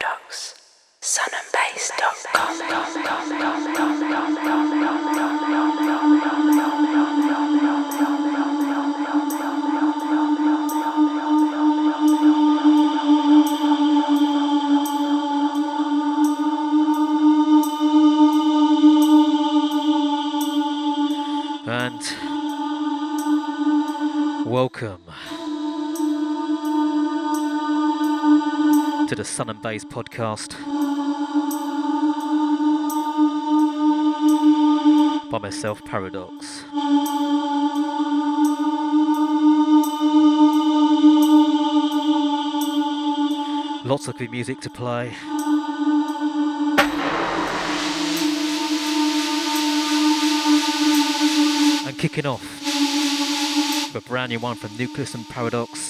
Paradox. And the Sun and Bass podcast by myself, Paradox. Lots of good music to play. And kicking off a brand new one from Nucleus and Paradox.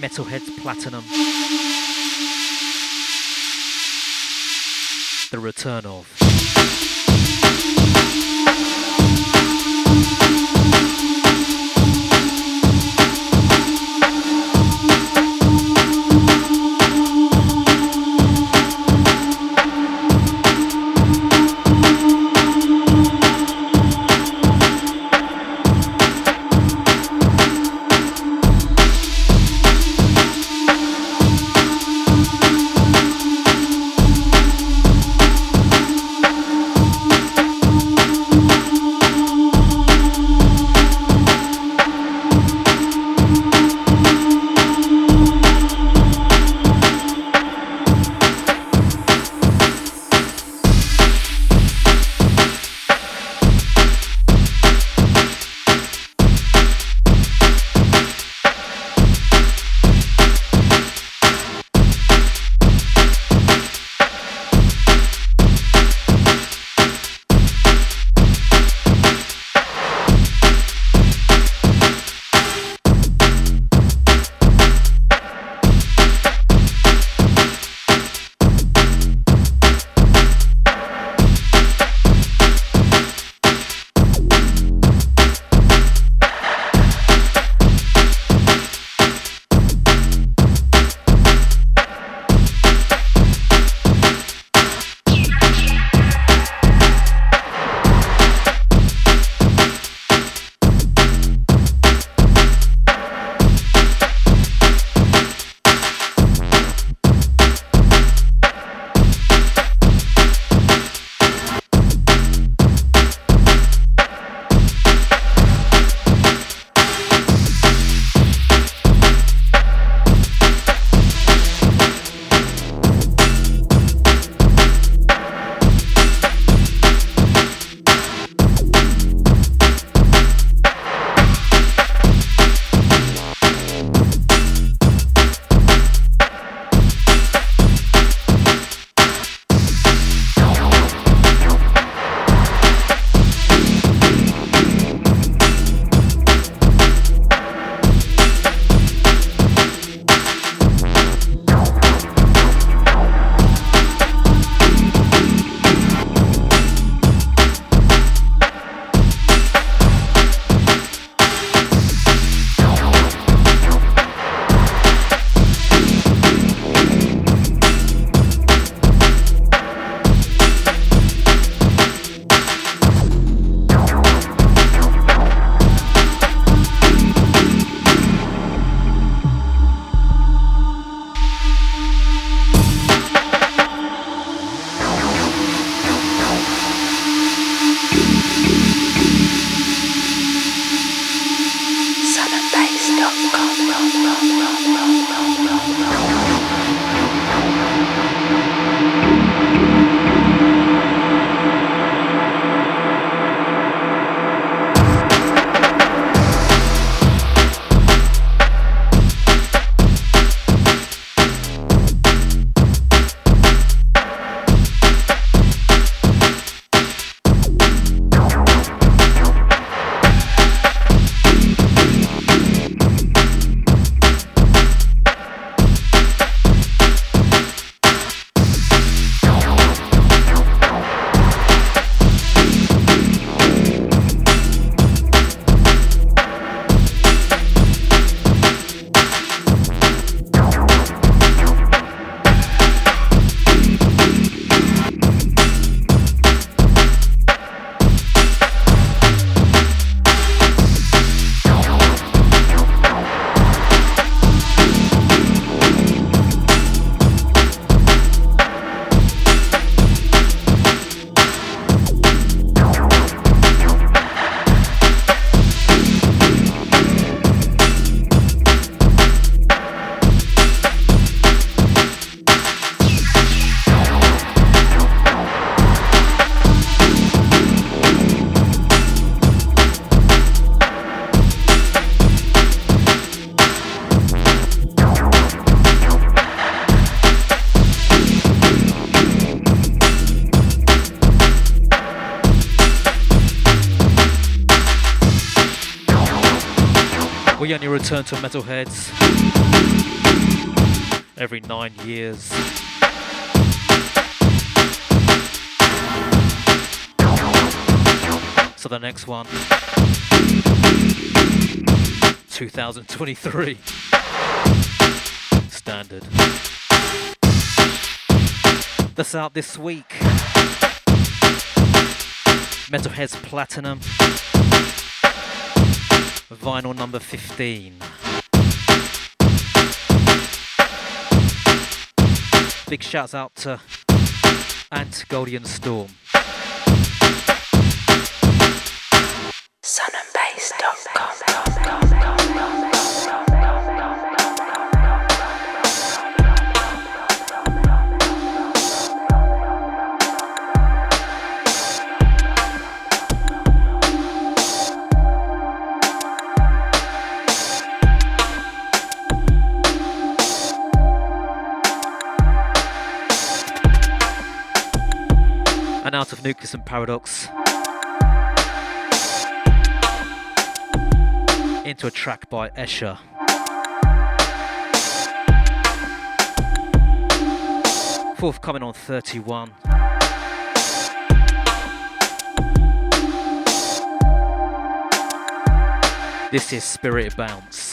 Metalheadz Platinum. The return of. Return to Metalheadz every nine years. So the next one, 2023, standard. That's out this week. Metalheadz Platinum. Vinyl number 15. Big shouts out to Ant Goldie and Storm. Out and Paradox into a track by Escher. Forthcoming on 31. This is Spirit Bounce.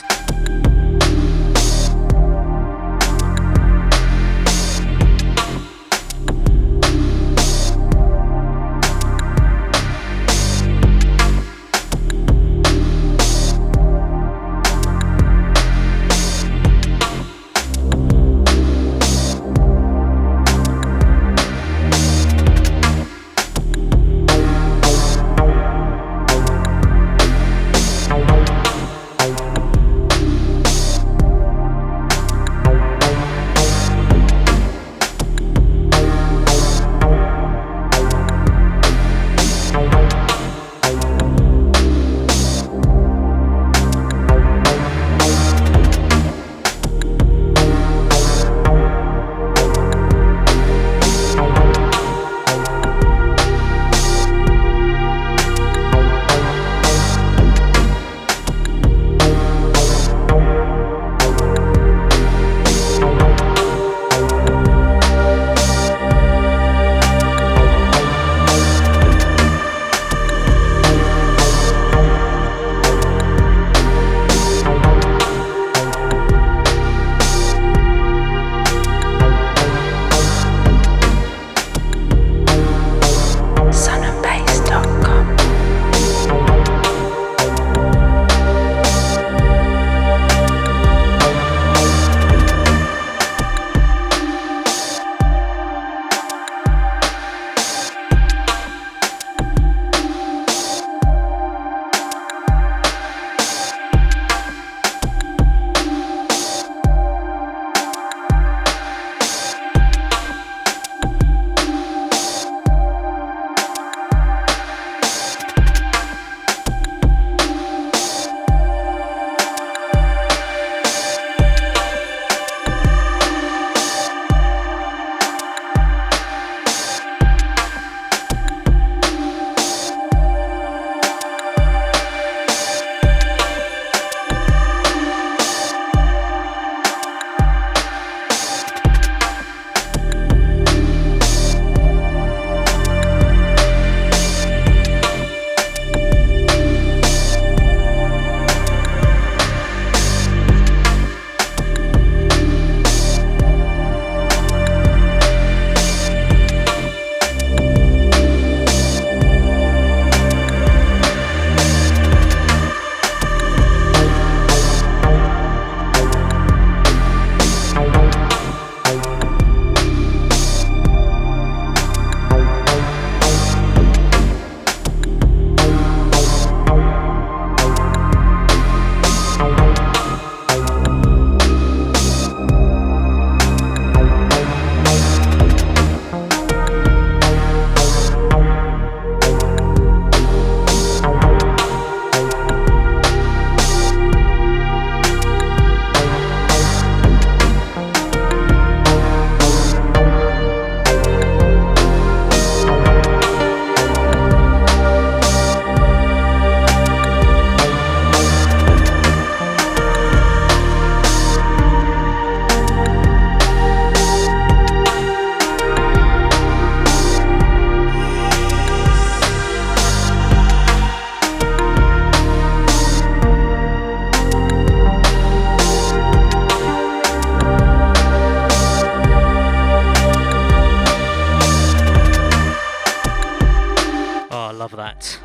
That.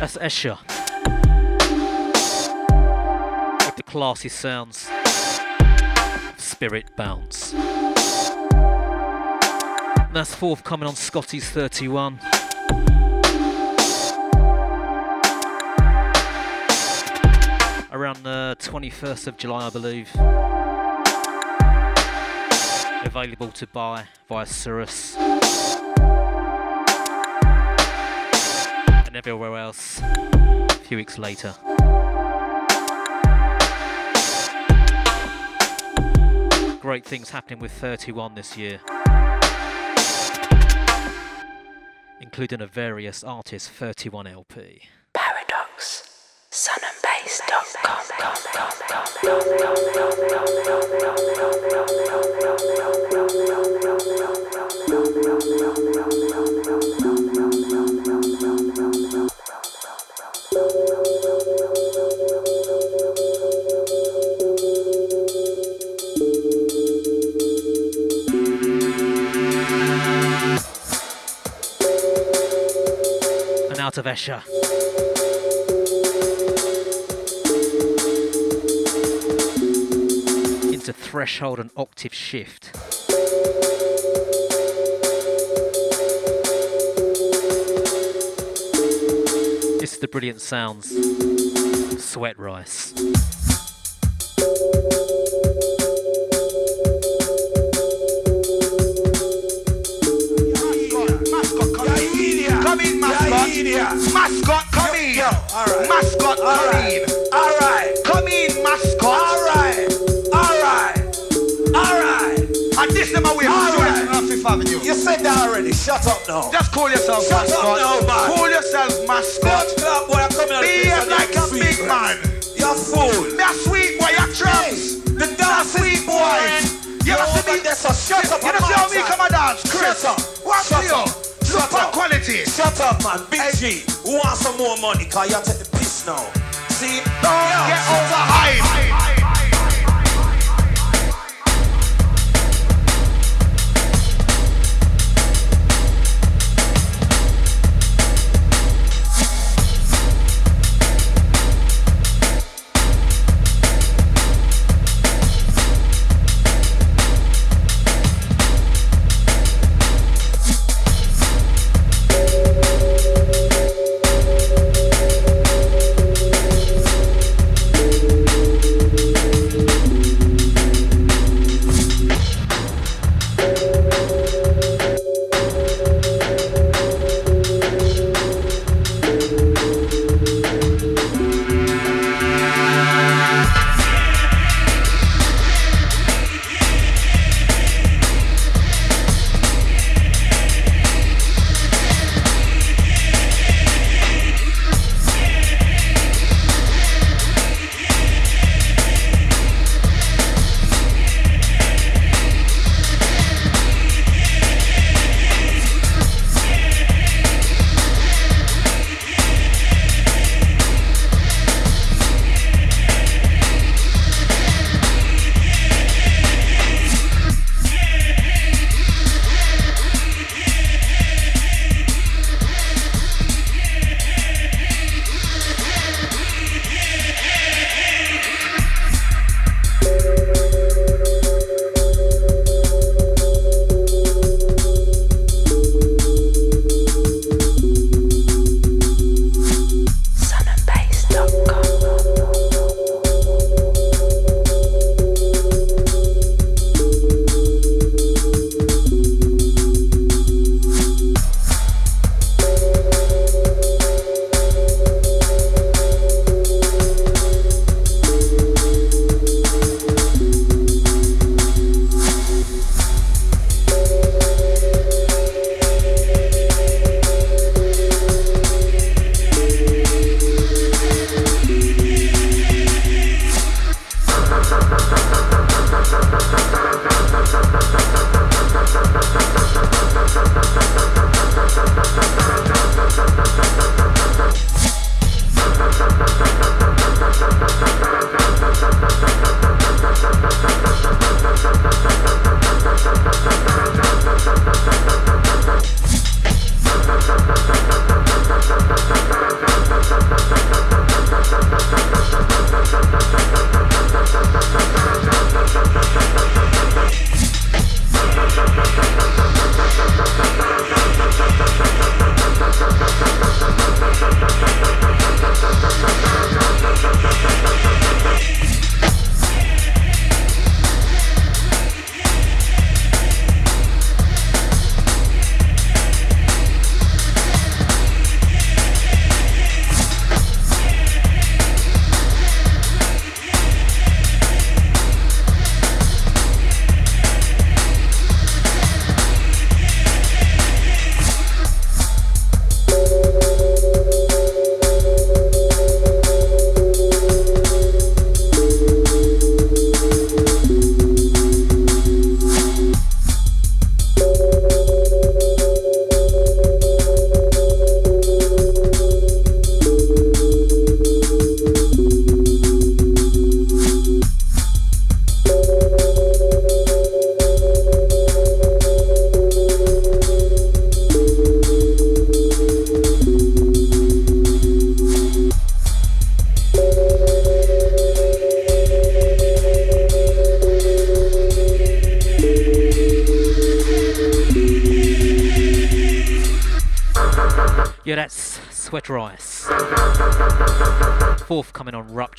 That's Escher. With the classy sounds Spirit Bounce. And that's forthcoming on Scotty's 31. Around the 21st of July, I believe. Available to buy via Cirrus. And everywhere else a few weeks later. Great things happening with 31 this year. including a various artists 31 LP. Paradox. Sunandbass.com. out of Escher. Into threshold and octave shift. This is the brilliant sounds. Sweat rice. Mascot, come in. All right. Come in, mascot. All right. All right. All right. And this is my way. All right. On Fifth Avenue. You said that already. Shut up now. Just call yourself Shut mascot. Up now, man. Call yourself mascot. Club boy, I'm coming Behave like a big man. man. You're fool. Me a sweet boy, you're traps. The dance sweet boy. You know, see me? Shut up. You know how me come and dance, Chris? Shut up. What's you? Shut up. quality. Shut up, man. Big hey. G. Who wants some more money? Cause you take piss now. See? Don't get over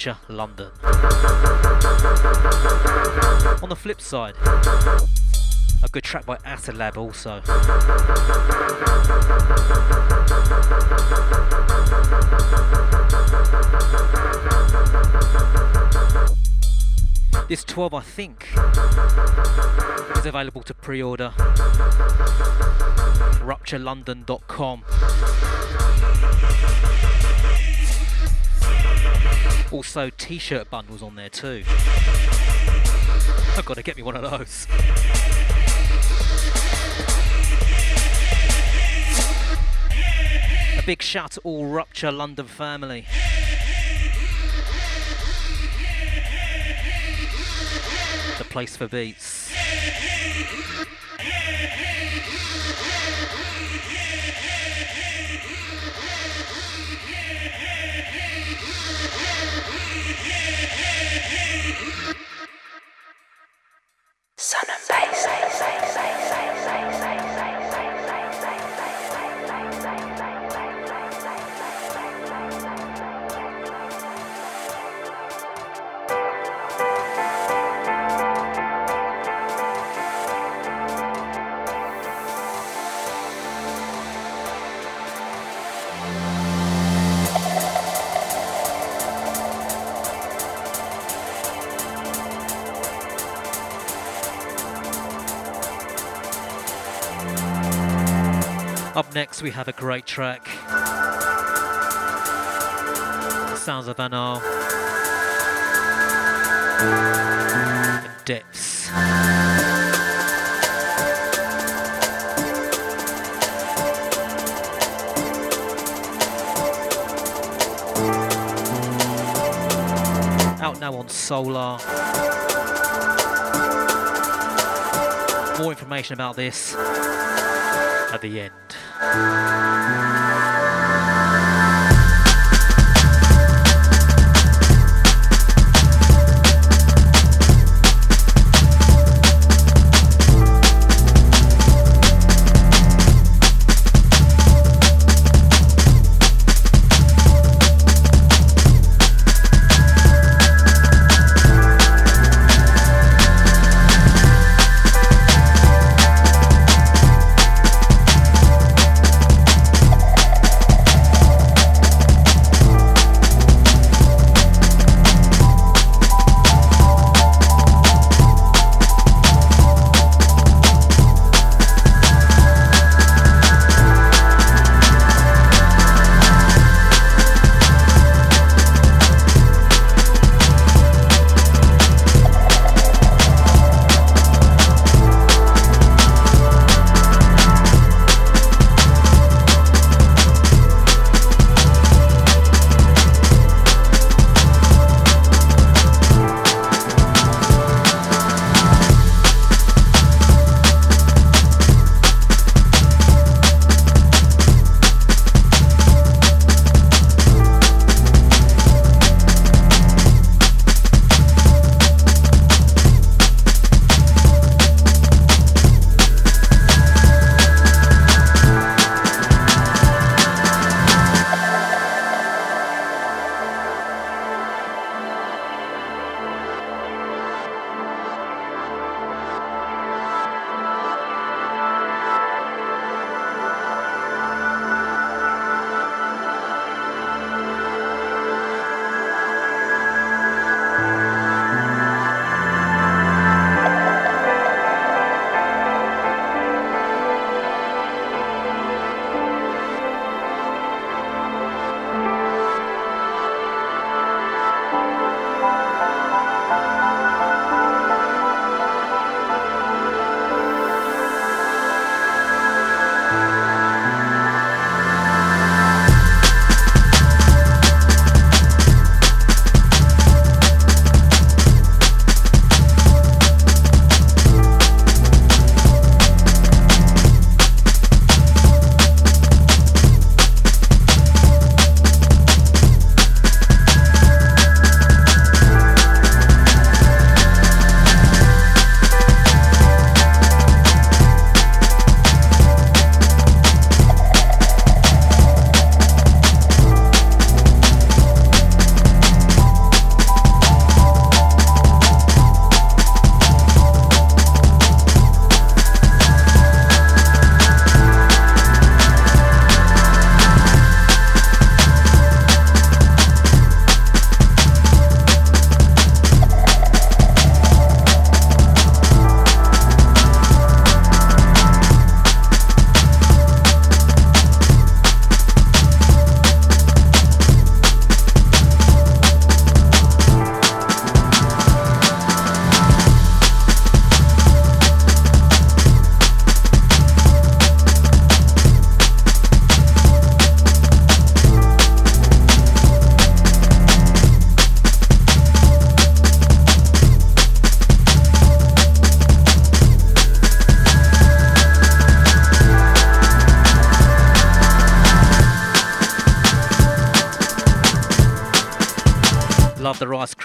on London. On the flip side, a good track by Acid Lab also. This 12, I think, is available to pre order. RuptureLondon.com. Also, t shirt bundles on there too. I've got to get me one of those. A big shout to all Rupture London family. The place for beats. Next, we have a great track. Sounds of Anar. Depths. Out now on Solar. More information about this at the end. Love the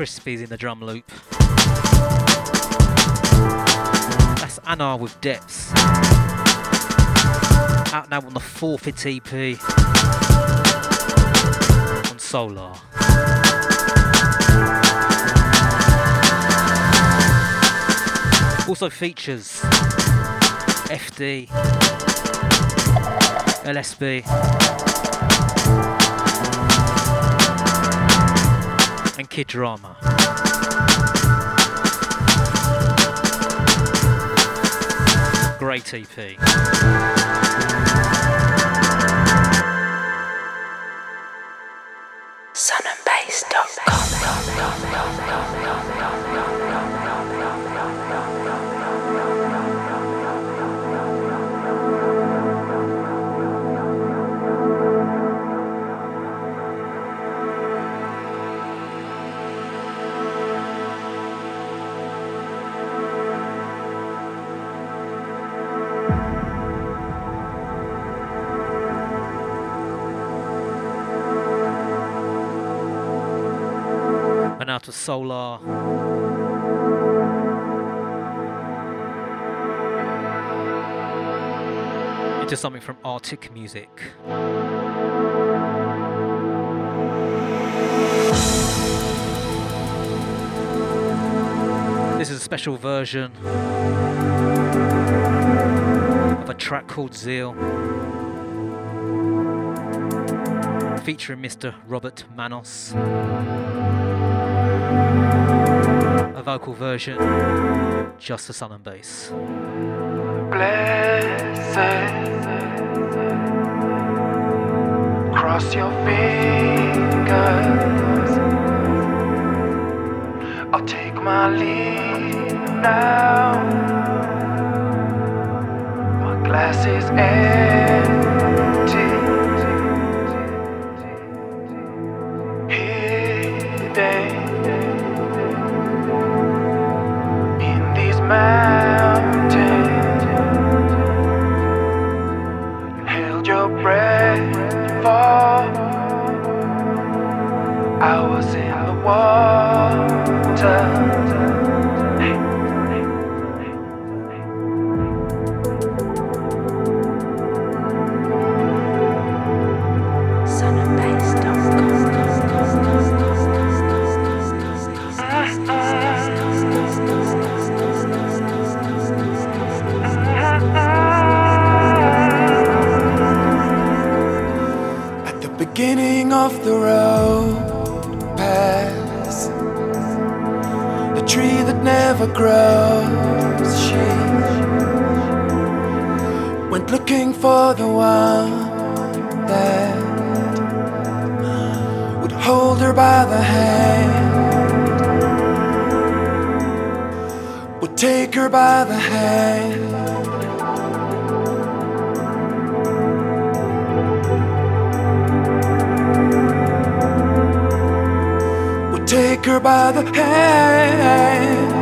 Rice Krispies in the drum loop. That's Anna with Depths. Out now on the Forfeit EP on Solar. Also features FD, LSB, and Kid Drama. Great EP. Out of Solar. Into something from Arctic Music. This is a special version of a track called Zeal featuring Mr. Robert Manos a vocal version just for Sun and Bass. Blessed, cross your fingers. I'll take my leave now. My glass is empty. Her by the hand. We'll take her by the hand.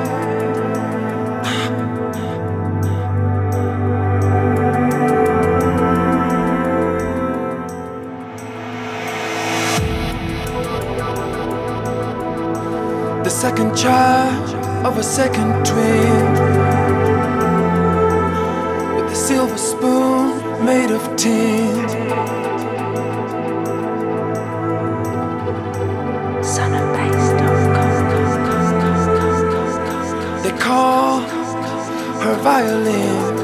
The second child of a second twin silver spoon made of tin. They call her violin.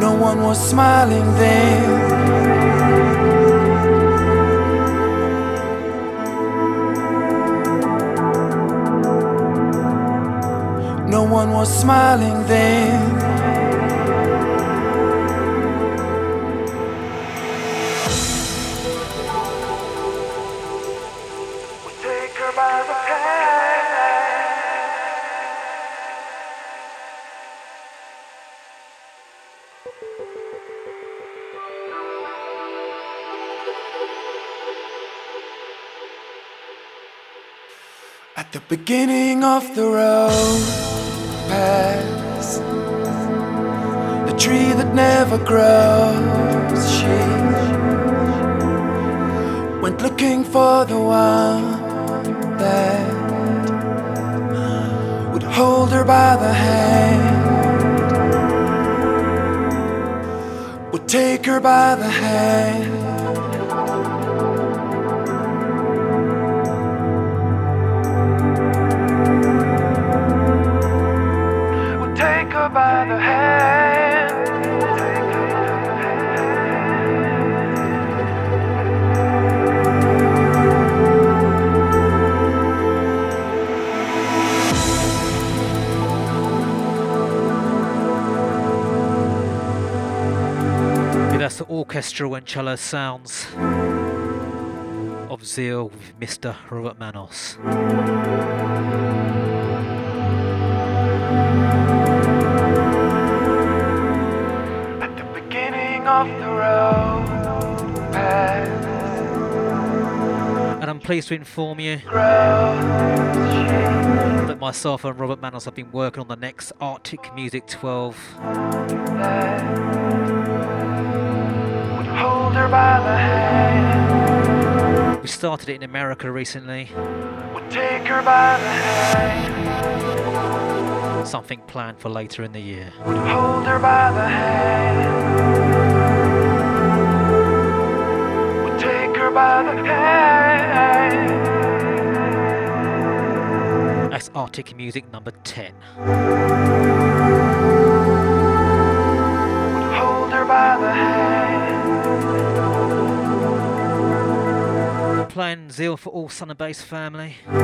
No one was smiling then. No one was smiling then. We take her by the hand. At the beginning of the road never grows. She went looking for the one that would hold her by the hand, would take her by the hand. Orchestral and cello sounds of Zeal with Mr. Robert Manos. At the beginning of the road path And I'm pleased to inform you that myself and Robert Manos have been working on the next Arctic Music 12 We started it in America recently. would take her by the hand, Something planned for later in the year. would hold her by the hand, would take her by the hand. That's Arctic Music number 10. would hold her by the hand. Playing Zeal for all and Bass family. Would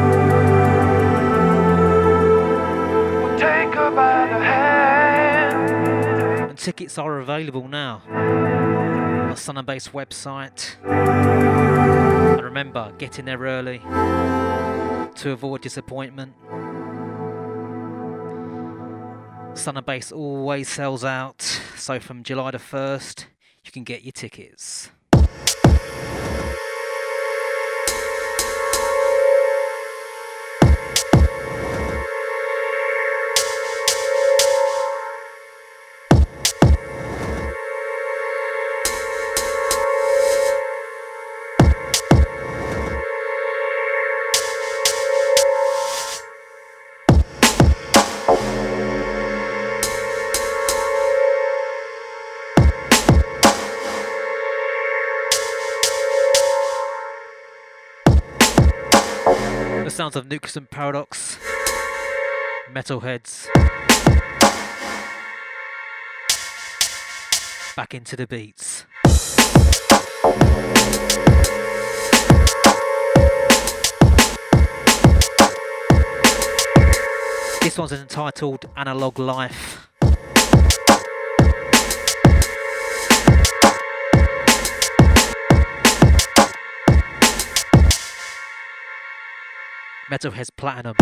take her by the hand. And tickets are available now on the Sun and Bass website. And remember, get in there early to avoid disappointment. Sun and Bass always sells out, so from July the 1st, you can get your tickets. Sounds of Nucleus and Paradox, Metalheadz. Back into the beats. This one's entitled Analog Life. Metalheadz Platinum.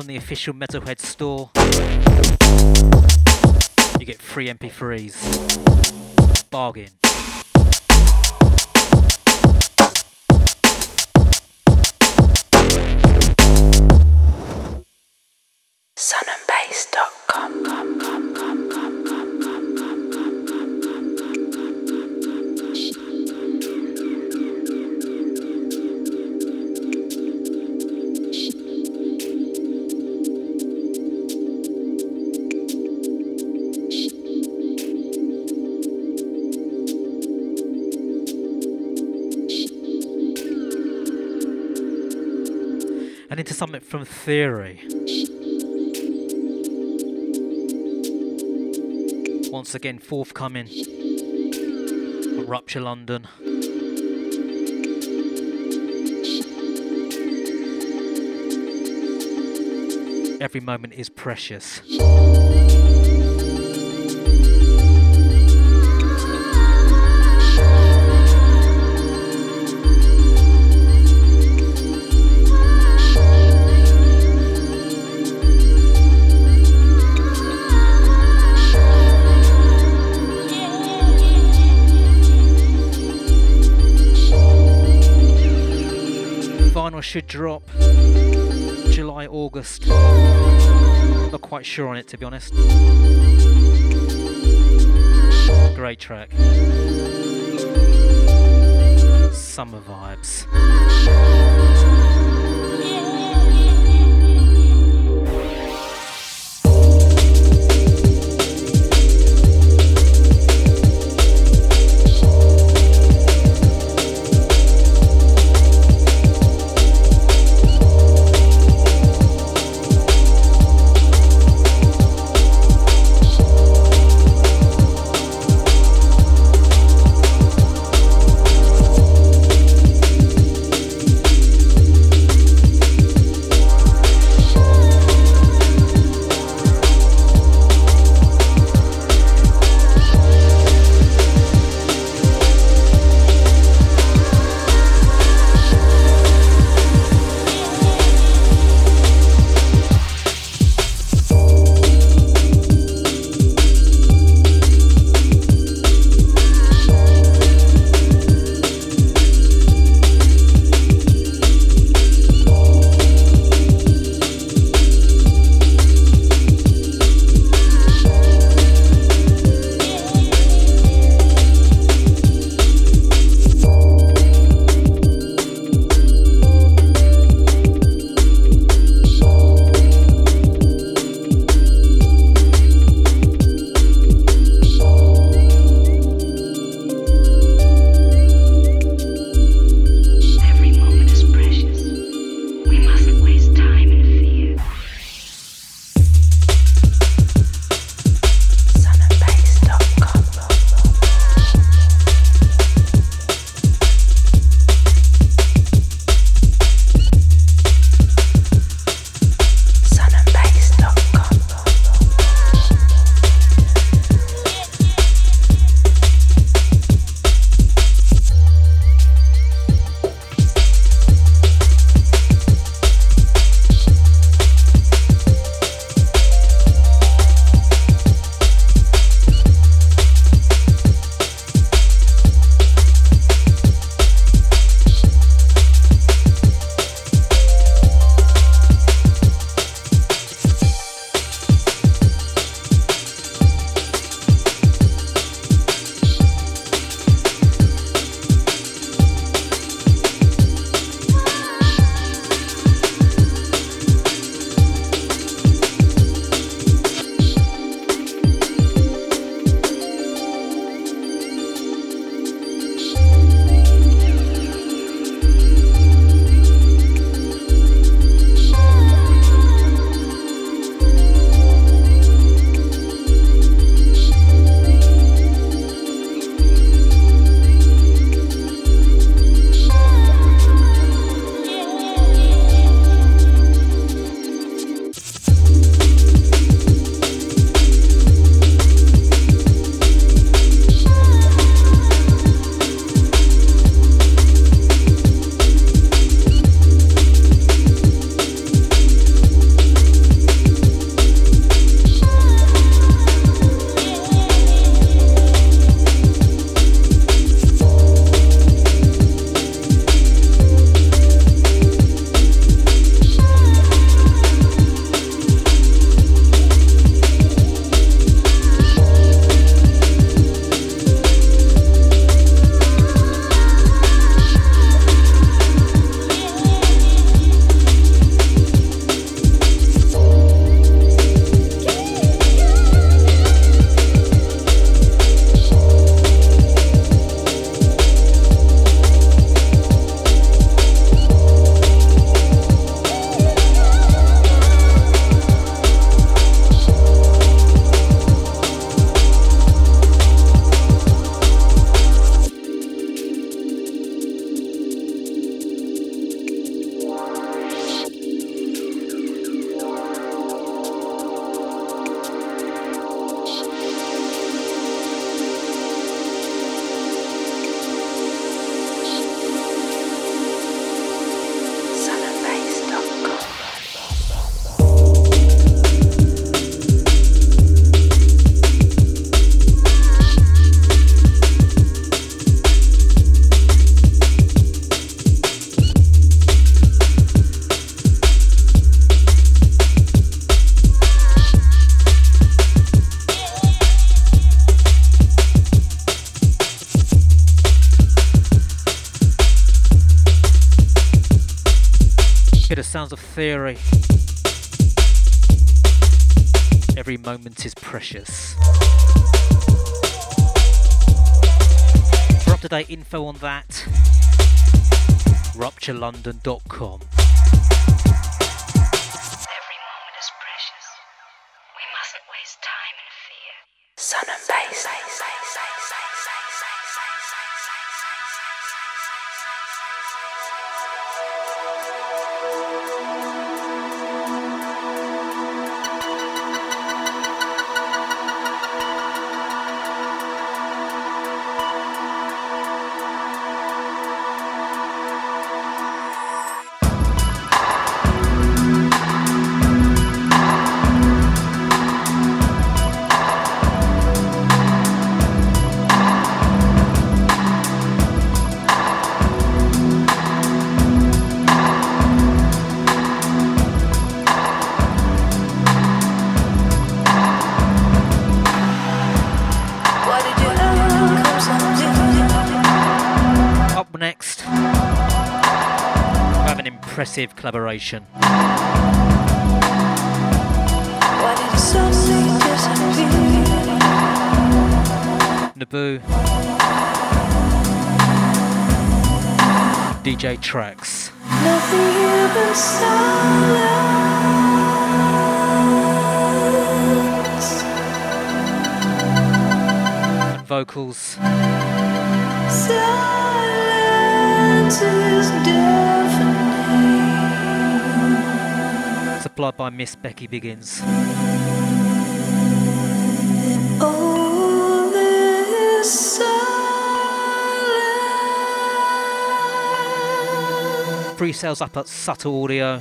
From the official Metalhead store, you get free MP3s. Bargain. From Theory. Once again, forthcoming. Rupture London. Every moment is precious. Should drop July, August. Not quite sure on it to be honest. Great track. Summer vibes. Theory. Every moment is precious. For up to date info on that, rupturelondon.com. impressive collaboration. Naibu. DJ Tracks. And vocals Silence is. Supplied by Miss Becky Biggins. Oh, this. Pre sales up at Subtle Audio.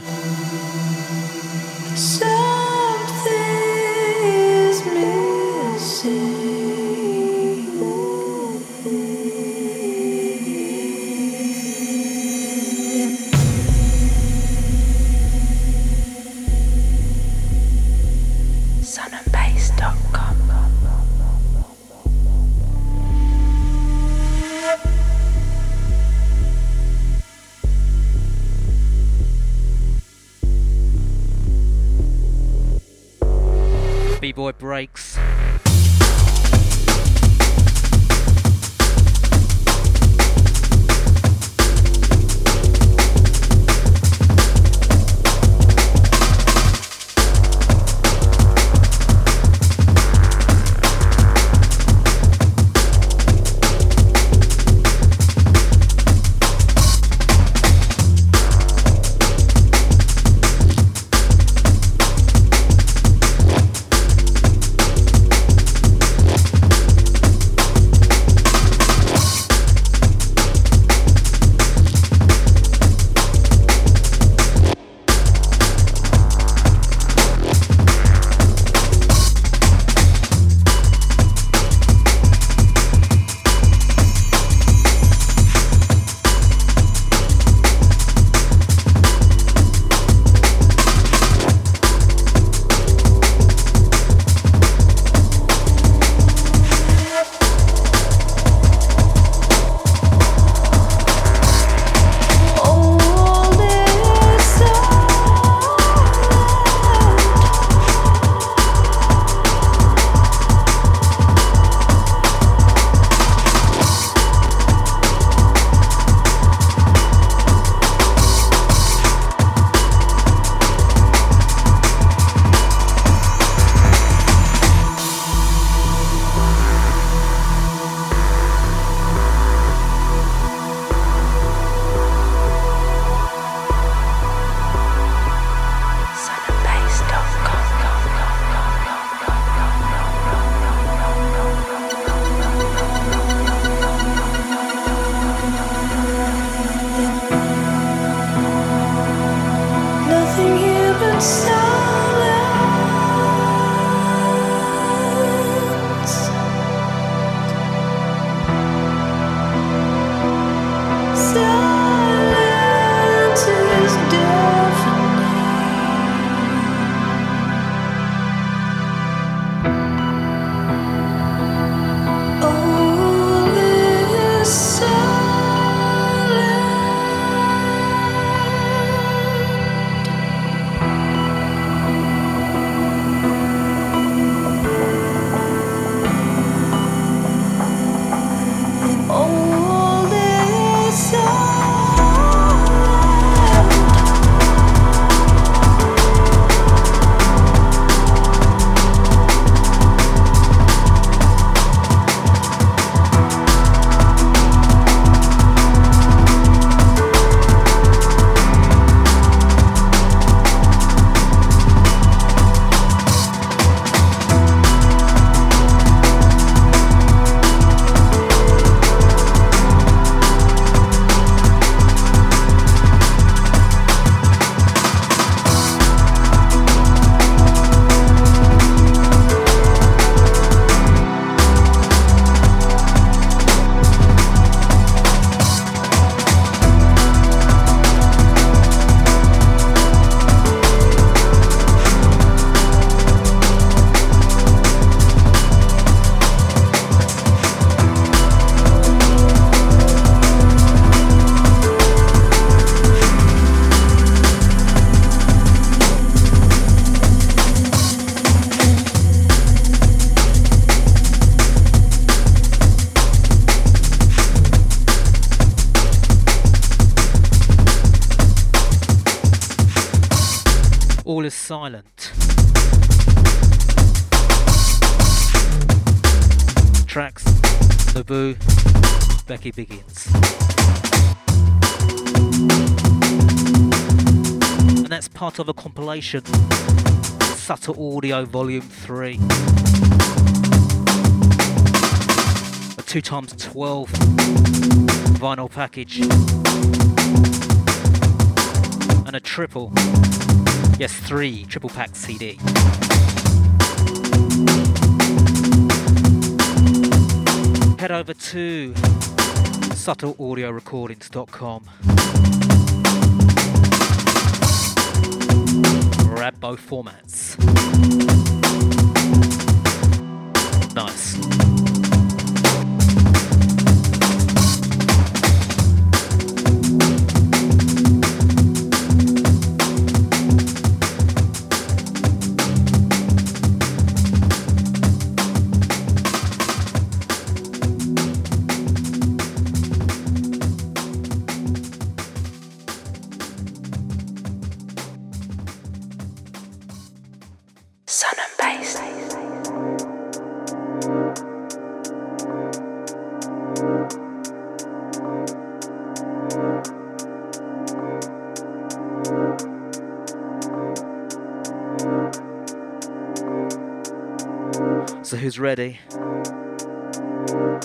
Of a compilation, Subtle Audio Volume 3. A 2 times 12 vinyl package. And a triple, yes, three triple pack CD. Head over to subtleaudiorecordings.com. both formats. Nice.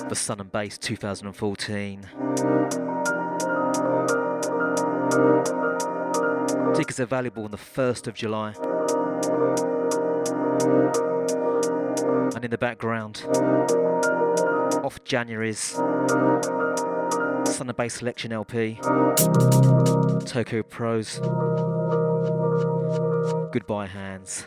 For Sun and Bass 2014. Tickets are available on the 1st of July. And in the background, off January's Sun and Bass Selection LP, Tokyo Prose. Goodbye, hands.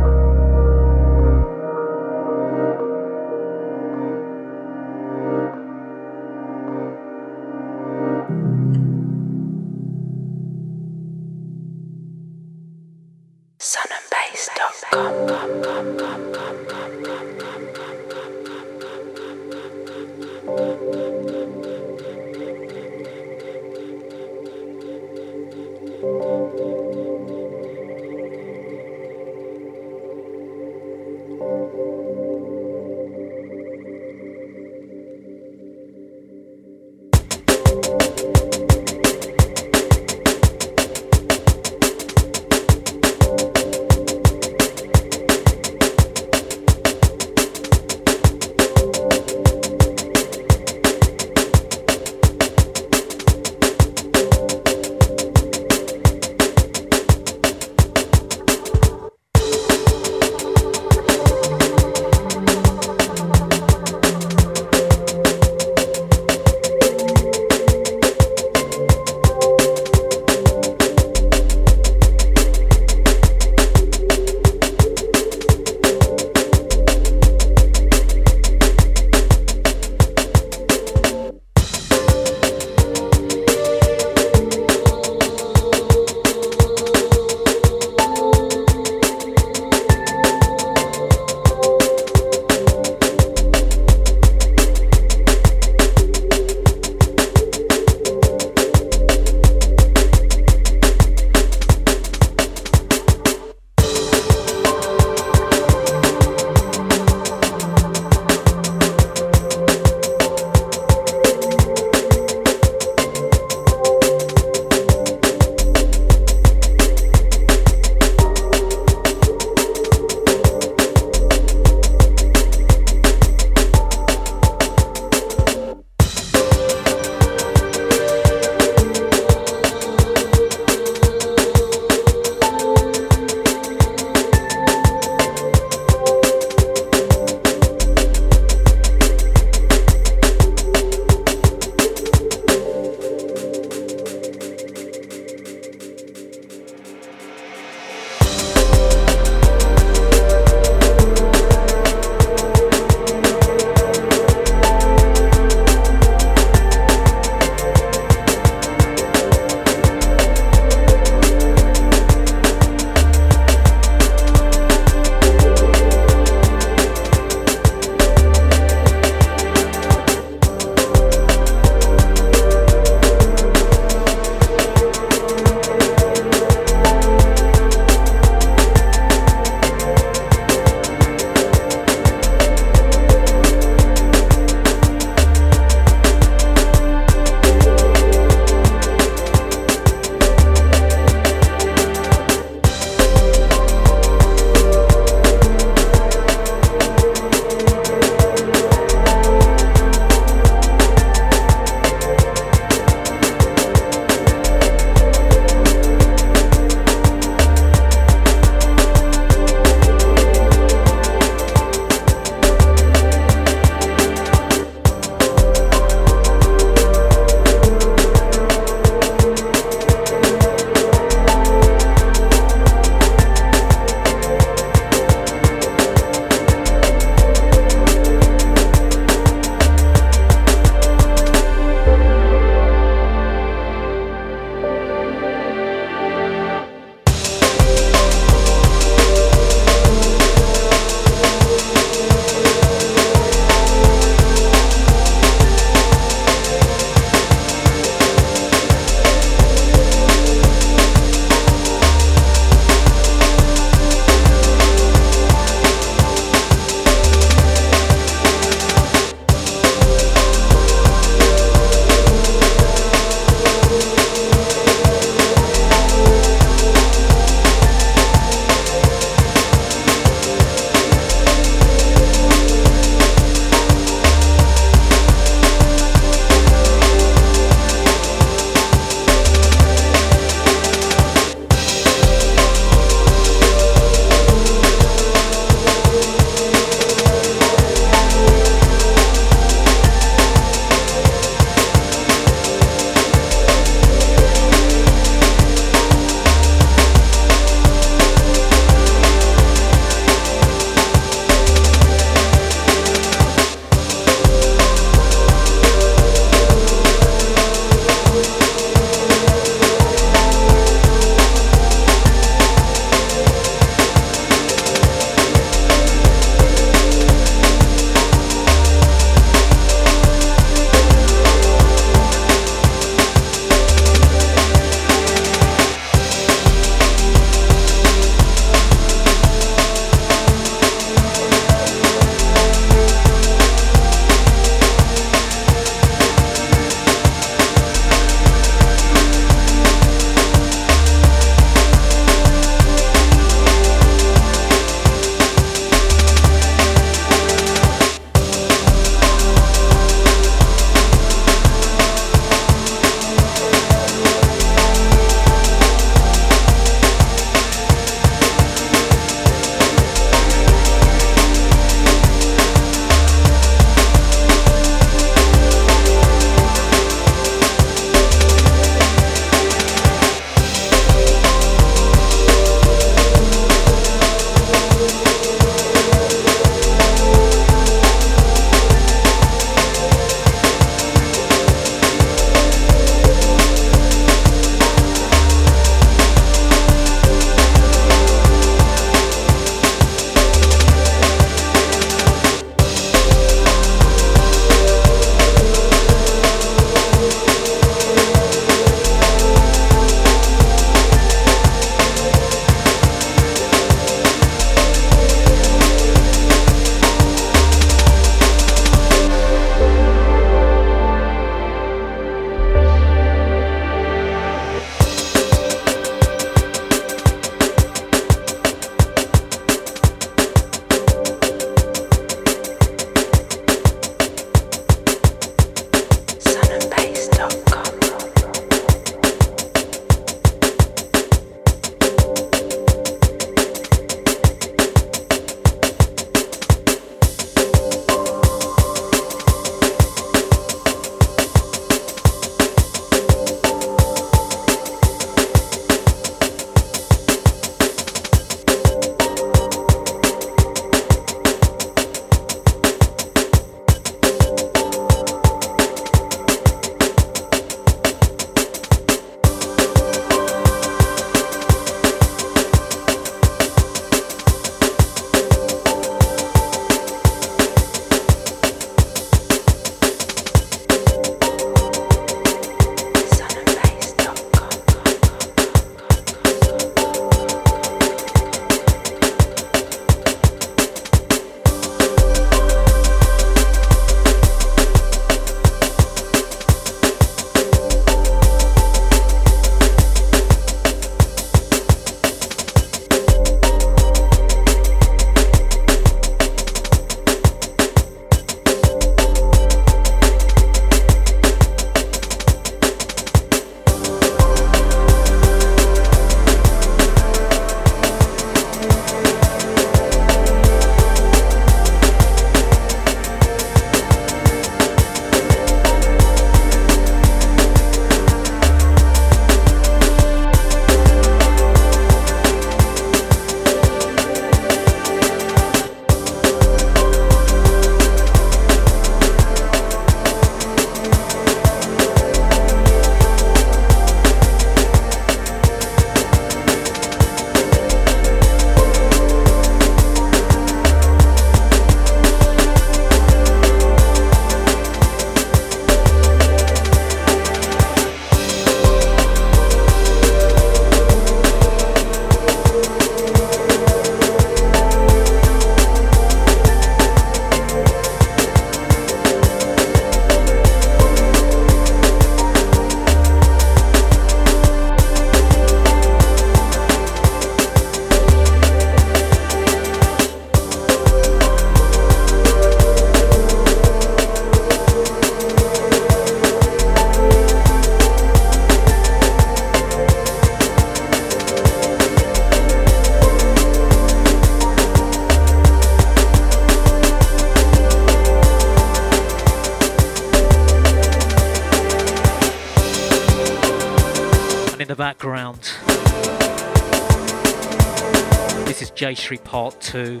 Street Part 2.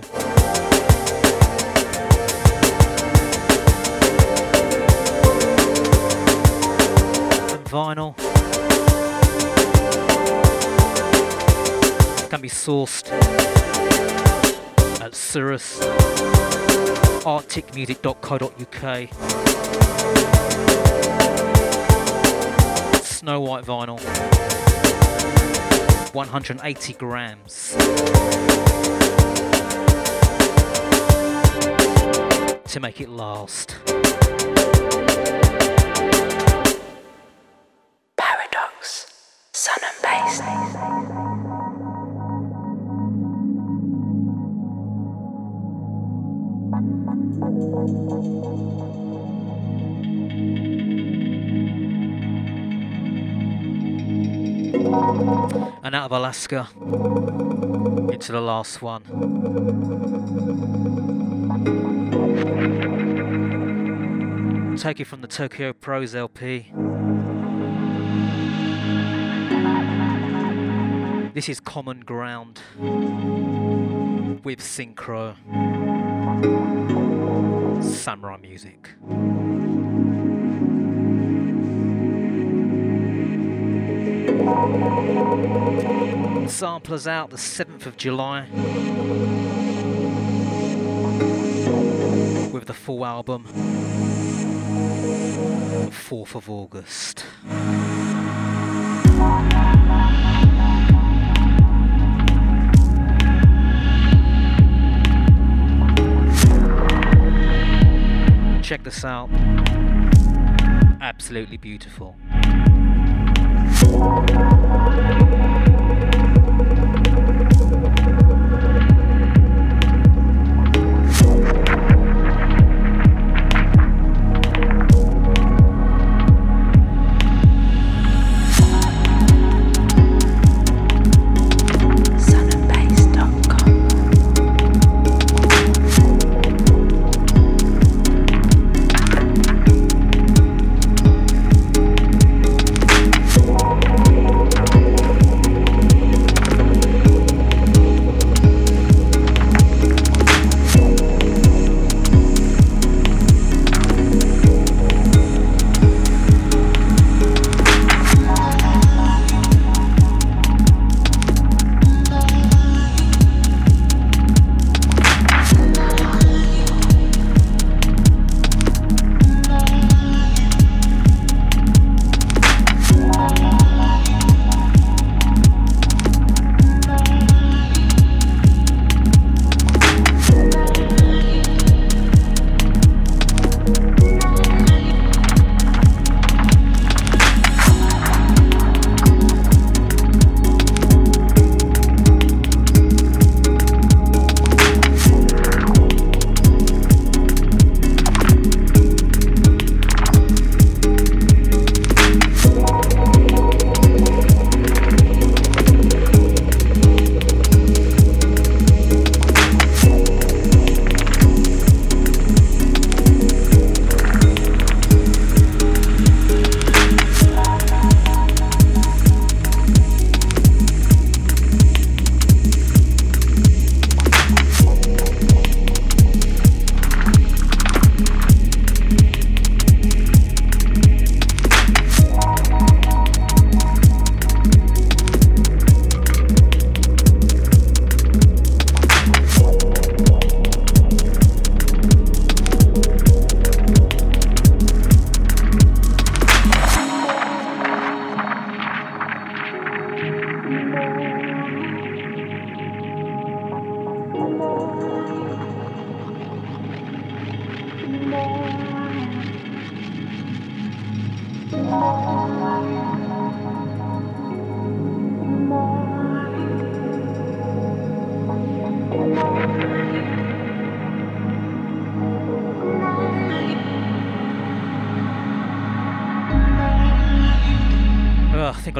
And vinyl can be sourced at Cirrus, arcticmusic.co.uk. Snow White vinyl, 180 grams. To make it last. Of Alaska into the last one. Take it from the Tokyo Prose LP. This is Common Ground with Synchro. Samurai music. Samplers out the 7th of July with the full album the 4th of August. Check this out. Absolutely beautiful. Sunandbass.com.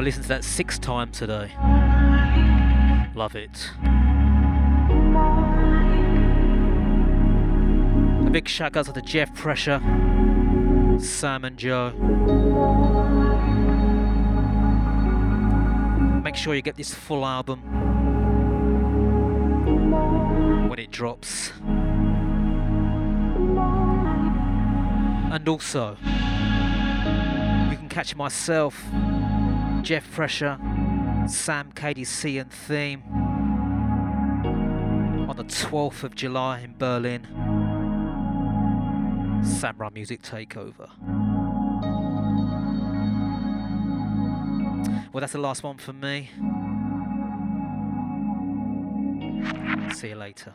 listened to that six times today. Love it. A big shout out to Jeff Pressure, Sam and Joe. make sure you get this full album when it drops. And also, you can catch myself, Jeff Pressure, Sam KDC and Theme on the 12th of July in Berlin. Samurai Music Takeover. Well, that's the last one for me. See you later.